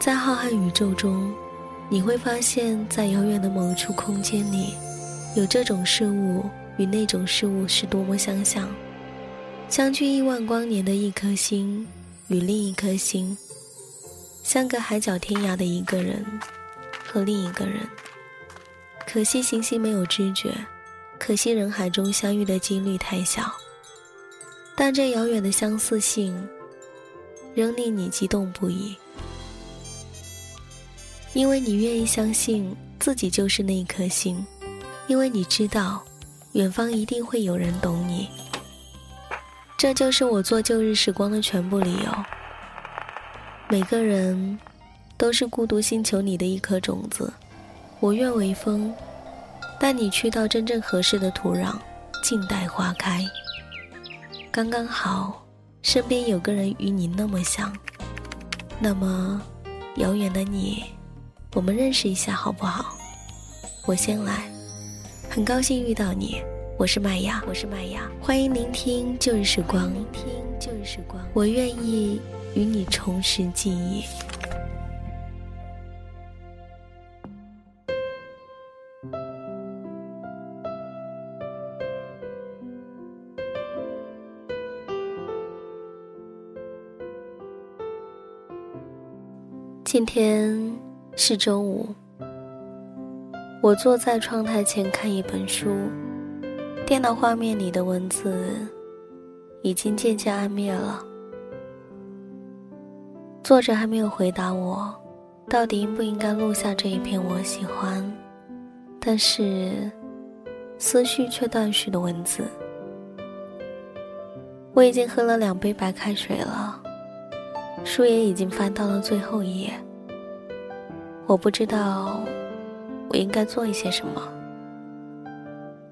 在浩瀚宇宙中，你会发现在遥远的某处空间里，有这种事物与那种事物是多么相像。相距亿万光年的一颗星，与另一颗星，相隔海角天涯的一个人和另一个人。可惜行星没有知觉，可惜人海中相遇的几率太小。但这遥远的相似性，仍令你激动不已。因为你愿意相信自己就是那一颗星，因为你知道，远方一定会有人懂你。这就是我做旧日时光的全部理由。每个人都是孤独星球里的一颗种子，我愿为风，带你去到真正合适的土壤，静待花开。刚刚好，身边有个人与你那么像，那么遥远的你。我们认识一下好不好？我先来，很高兴遇到你，我是麦芽，我是麦芽，欢迎聆听旧日时光，聆听旧日时光，我愿意与你重拾记忆。今天。是周五，我坐在窗台前看一本书，电脑画面里的文字已经渐渐暗灭了。作者还没有回答我，到底应不应该录下这一篇我喜欢，但是思绪却断续的文字。我已经喝了两杯白开水了，书也已经翻到了最后一页。我不知道我应该做一些什么，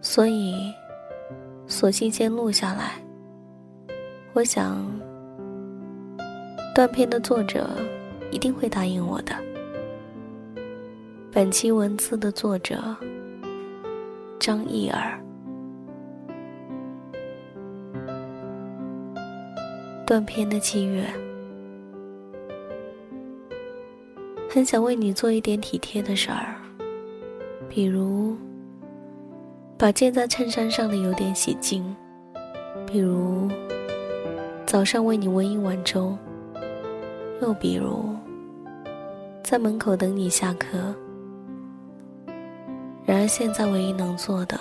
所以索性先录下来。我想，断片的作者一定会答应我的。本期文字的作者张艺儿，断片的七月。很想为你做一点体贴的事儿，比如把溅在衬衫上的油点洗净，比如早上为你温一碗粥，又比如在门口等你下课。然而现在唯一能做的，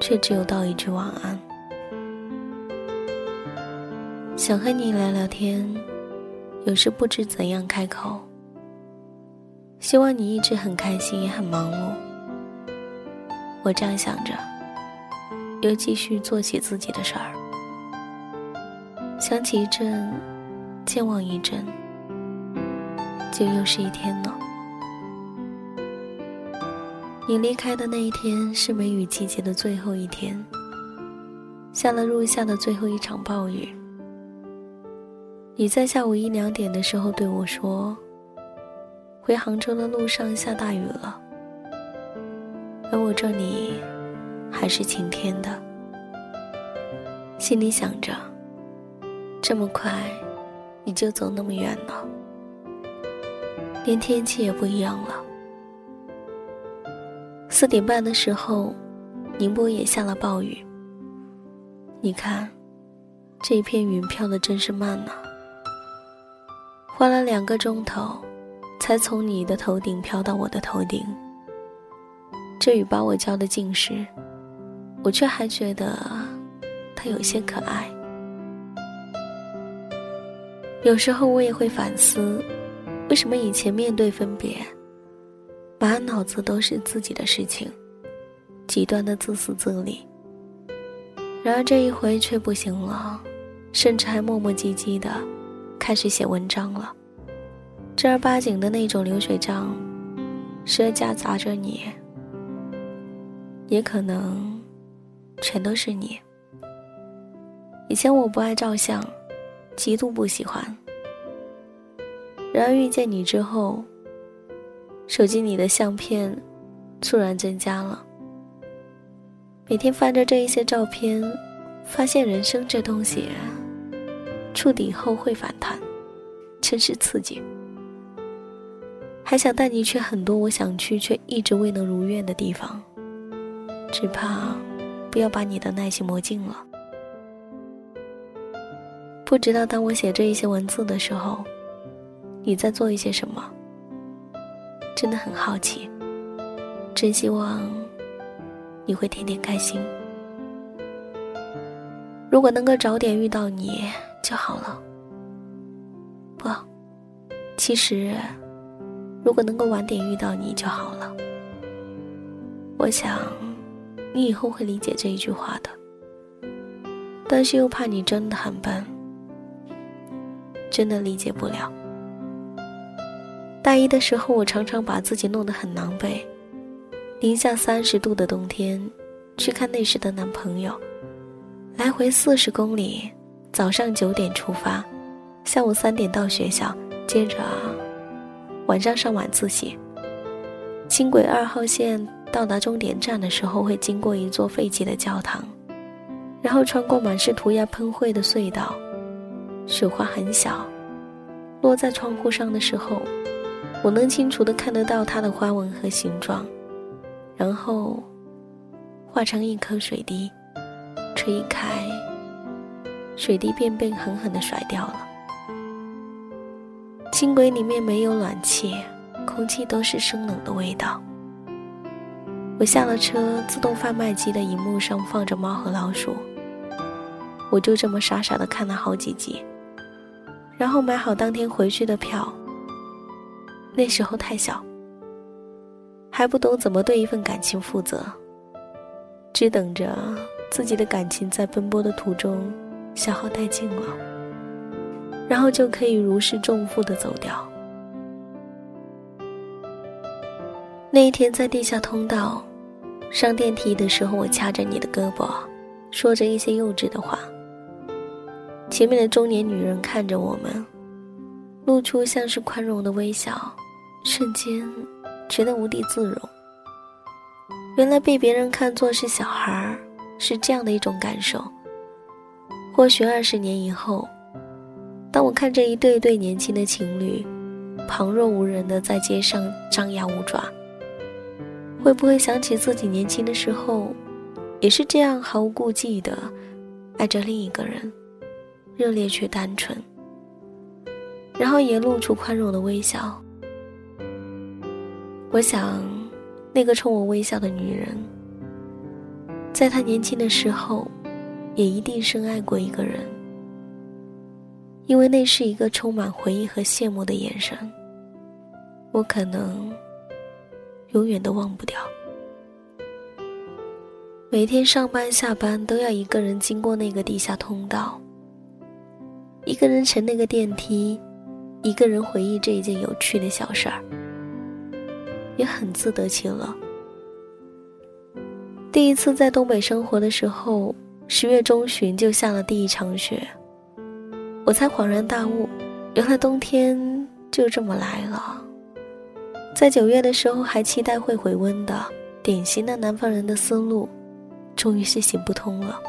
却只有道一句晚安。想和你聊聊天。有时不知怎样开口。希望你一直很开心，也很忙碌。我这样想着，又继续做起自己的事儿。想起一阵，健忘一阵，就又是一天了。你离开的那一天是梅雨季节的最后一天，下了入夏的最后一场暴雨。你在下午一两点的时候对我说：“回杭州的路上下大雨了，而我这里还是晴天的。”心里想着，这么快你就走那么远了，连天气也不一样了。四点半的时候，宁波也下了暴雨。你看，这一片云飘的真是慢呢。花了两个钟头，才从你的头顶飘到我的头顶。这雨把我浇得浸湿，我却还觉得它有些可爱。有时候我也会反思，为什么以前面对分别，满脑子都是自己的事情，极端的自私自利。然而这一回却不行了，甚至还磨磨唧唧的。开始写文章了，正儿八经的那种流水账，时而夹杂着你，也可能全都是你。以前我不爱照相，极度不喜欢。然而遇见你之后，手机里的相片突然增加了。每天翻着这一些照片，发现人生这东西。触底后会反弹，真是刺激。还想带你去很多我想去却一直未能如愿的地方，只怕不要把你的耐心磨尽了。不知道当我写这一些文字的时候，你在做一些什么？真的很好奇，真希望你会天天开心。如果能够早点遇到你就好了。不，其实。如果能够晚点遇到你就好了。我想，你以后会理解这一句话的。但是又怕你真的很笨，真的理解不了。大一的时候，我常常把自己弄得很狼狈。零下三十度的冬天，去看那时的男朋友，来回四十公里，早上九点出发，下午三点到学校，接着。晚上上晚自习。轻轨二号线到达终点站的时候，会经过一座废弃的教堂，然后穿过满是涂鸦喷绘的隧道。雪花很小，落在窗户上的时候，我能清楚的看得到它的花纹和形状，然后化成一颗水滴，吹开，水滴便被狠狠的甩掉了。轻轨里面没有暖气，空气都是生冷的味道。我下了车，自动贩卖机的荧幕上放着《猫和老鼠》，我就这么傻傻的看了好几集，然后买好当天回去的票。那时候太小，还不懂怎么对一份感情负责，只等着自己的感情在奔波的途中消耗殆尽了。然后就可以如释重负的走掉。那一天在地下通道上电梯的时候，我掐着你的胳膊，说着一些幼稚的话。前面的中年女人看着我们，露出像是宽容的微笑，瞬间觉得无地自容。原来被别人看作是小孩儿，是这样的一种感受。或许二十年以后。当我看着一对对年轻的情侣，旁若无人的在街上张牙舞爪，会不会想起自己年轻的时候，也是这样毫无顾忌的爱着另一个人，热烈却单纯，然后也露出宽容的微笑。我想，那个冲我微笑的女人，在她年轻的时候，也一定深爱过一个人。因为那是一个充满回忆和羡慕的眼神，我可能永远都忘不掉。每天上班下班都要一个人经过那个地下通道，一个人乘那个电梯，一个人回忆这一件有趣的小事儿，也很自得其乐。第一次在东北生活的时候，十月中旬就下了第一场雪。我才恍然大悟，原来冬天就这么来了。在九月的时候还期待会回温的，典型的南方人的思路，终于是行不通了。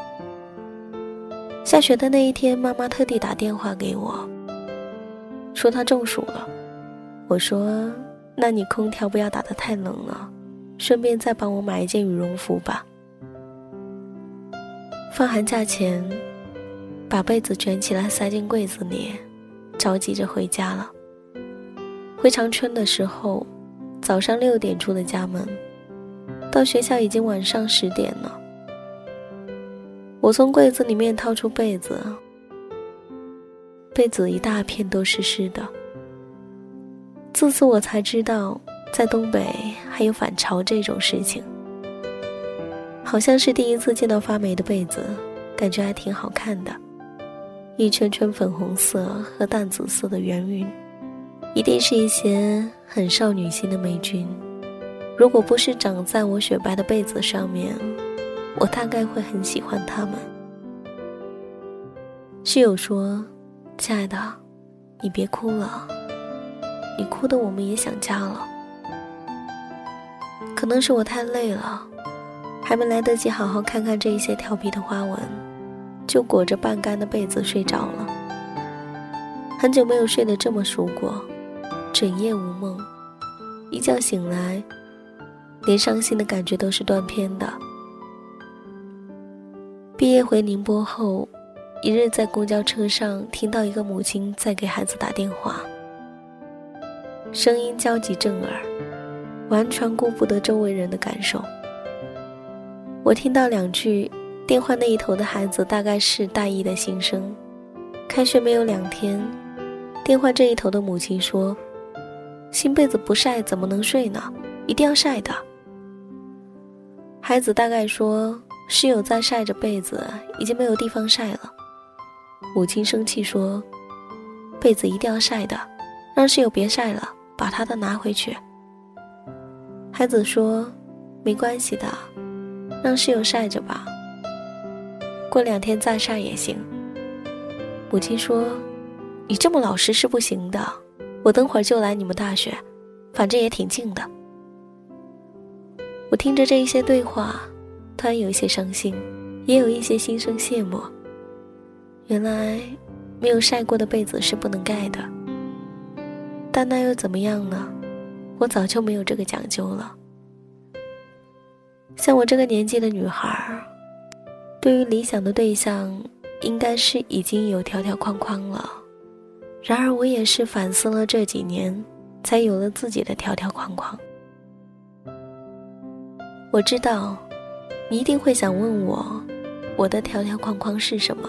下雪的那一天，妈妈特地打电话给我，说她中暑了。我说：“那你空调不要打得太冷了，顺便再帮我买一件羽绒服吧。”放寒假前。把被子卷起来塞进柜子里，着急着回家了。回长春的时候，早上六点出的家门，到学校已经晚上十点了。我从柜子里面掏出被子，被子一大片都是湿的。自此我才知道，在东北还有反潮这种事情。好像是第一次见到发霉的被子，感觉还挺好看的。一圈圈粉红色和淡紫色的圆晕，一定是一些很少女心的霉菌。如果不是长在我雪白的被子上面，我大概会很喜欢它们。室友说：“亲爱的，你别哭了，你哭的我们也想家了。”可能是我太累了，还没来得及好好看看这一些调皮的花纹。就裹着半干的被子睡着了。很久没有睡得这么熟过，整夜无梦，一觉醒来，连伤心的感觉都是断片的。毕业回宁波后，一日在公交车上听到一个母亲在给孩子打电话，声音焦急震耳，完全顾不得周围人的感受。我听到两句，电话那一头的孩子大概是大一的新生，开学没有两天，电话这一头的母亲说：“新被子不晒怎么能睡呢？一定要晒的。”孩子大概说。室友在晒着被子，已经没有地方晒了。母亲生气说：“被子一定要晒的，让室友别晒了，把他的拿回去。”孩子说：“没关系的，让室友晒着吧，过两天再晒也行。”母亲说：“你这么老实是不行的，我等会儿就来你们大学，反正也挺近的。”我听着这一些对话。突然有一些伤心，也有一些心生羡慕。原来，没有晒过的被子是不能盖的。但那又怎么样呢？我早就没有这个讲究了。像我这个年纪的女孩，对于理想的对象，应该是已经有条条框框了。然而，我也是反思了这几年，才有了自己的条条框框。我知道。你一定会想问我，我的条条框框是什么？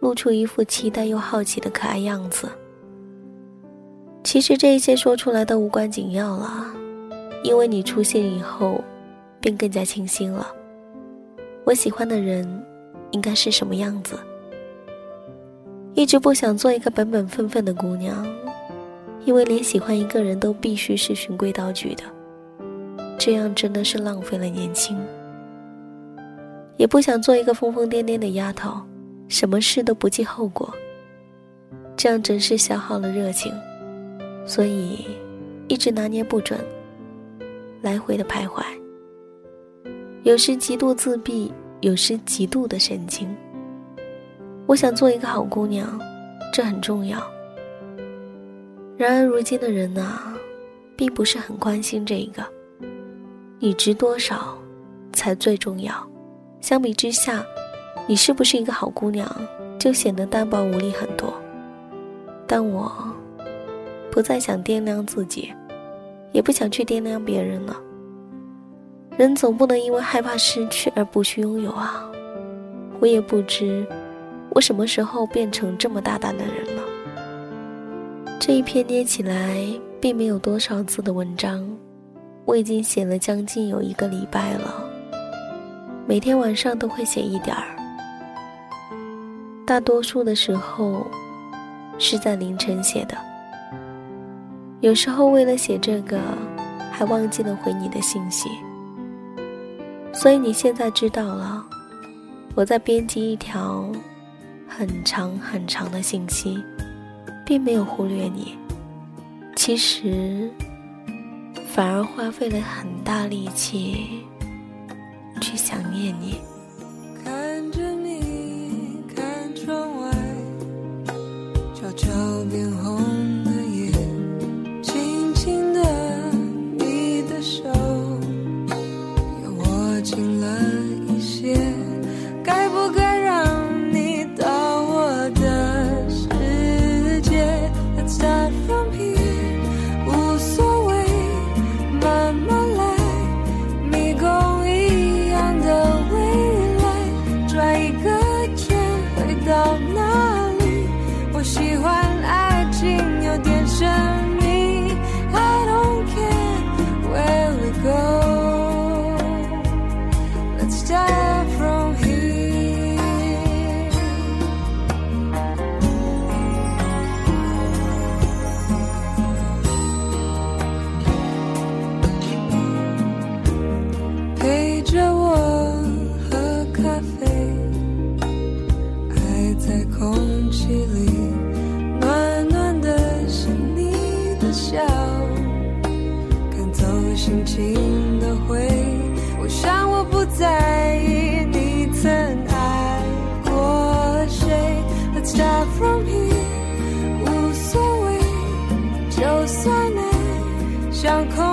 露出一副期待又好奇的可爱样子。其实这一切说出来都无关紧要了，因为你出现以后，便更加清晰了。我喜欢的人，应该是什么样子？一直不想做一个本本分分的姑娘，因为连喜欢一个人都必须是循规蹈矩的，这样真的是浪费了年轻。也不想做一个疯疯癫癫的丫头，什么事都不计后果。这样真是消耗了热情，所以一直拿捏不准，来回的徘徊。有时极度自闭，有时极度的神经。我想做一个好姑娘，这很重要。然而如今的人呐，并不是很关心这个，你值多少，才最重要。相比之下，你是不是一个好姑娘，就显得单薄无力很多。但我，不再想掂量自己，也不想去掂量别人了。人总不能因为害怕失去而不去拥有啊！我也不知，我什么时候变成这么大胆的人了。这一篇捏起来并没有多少字的文章，我已经写了将近有一个礼拜了。每天晚上都会写一点儿，大多数的时候是在凌晨写的。有时候为了写这个，还忘记了回你的信息。所以你现在知道了，我在编辑一条很长很长的信息，并没有忽略你。其实，反而花费了很大力气。去想念你。巷口。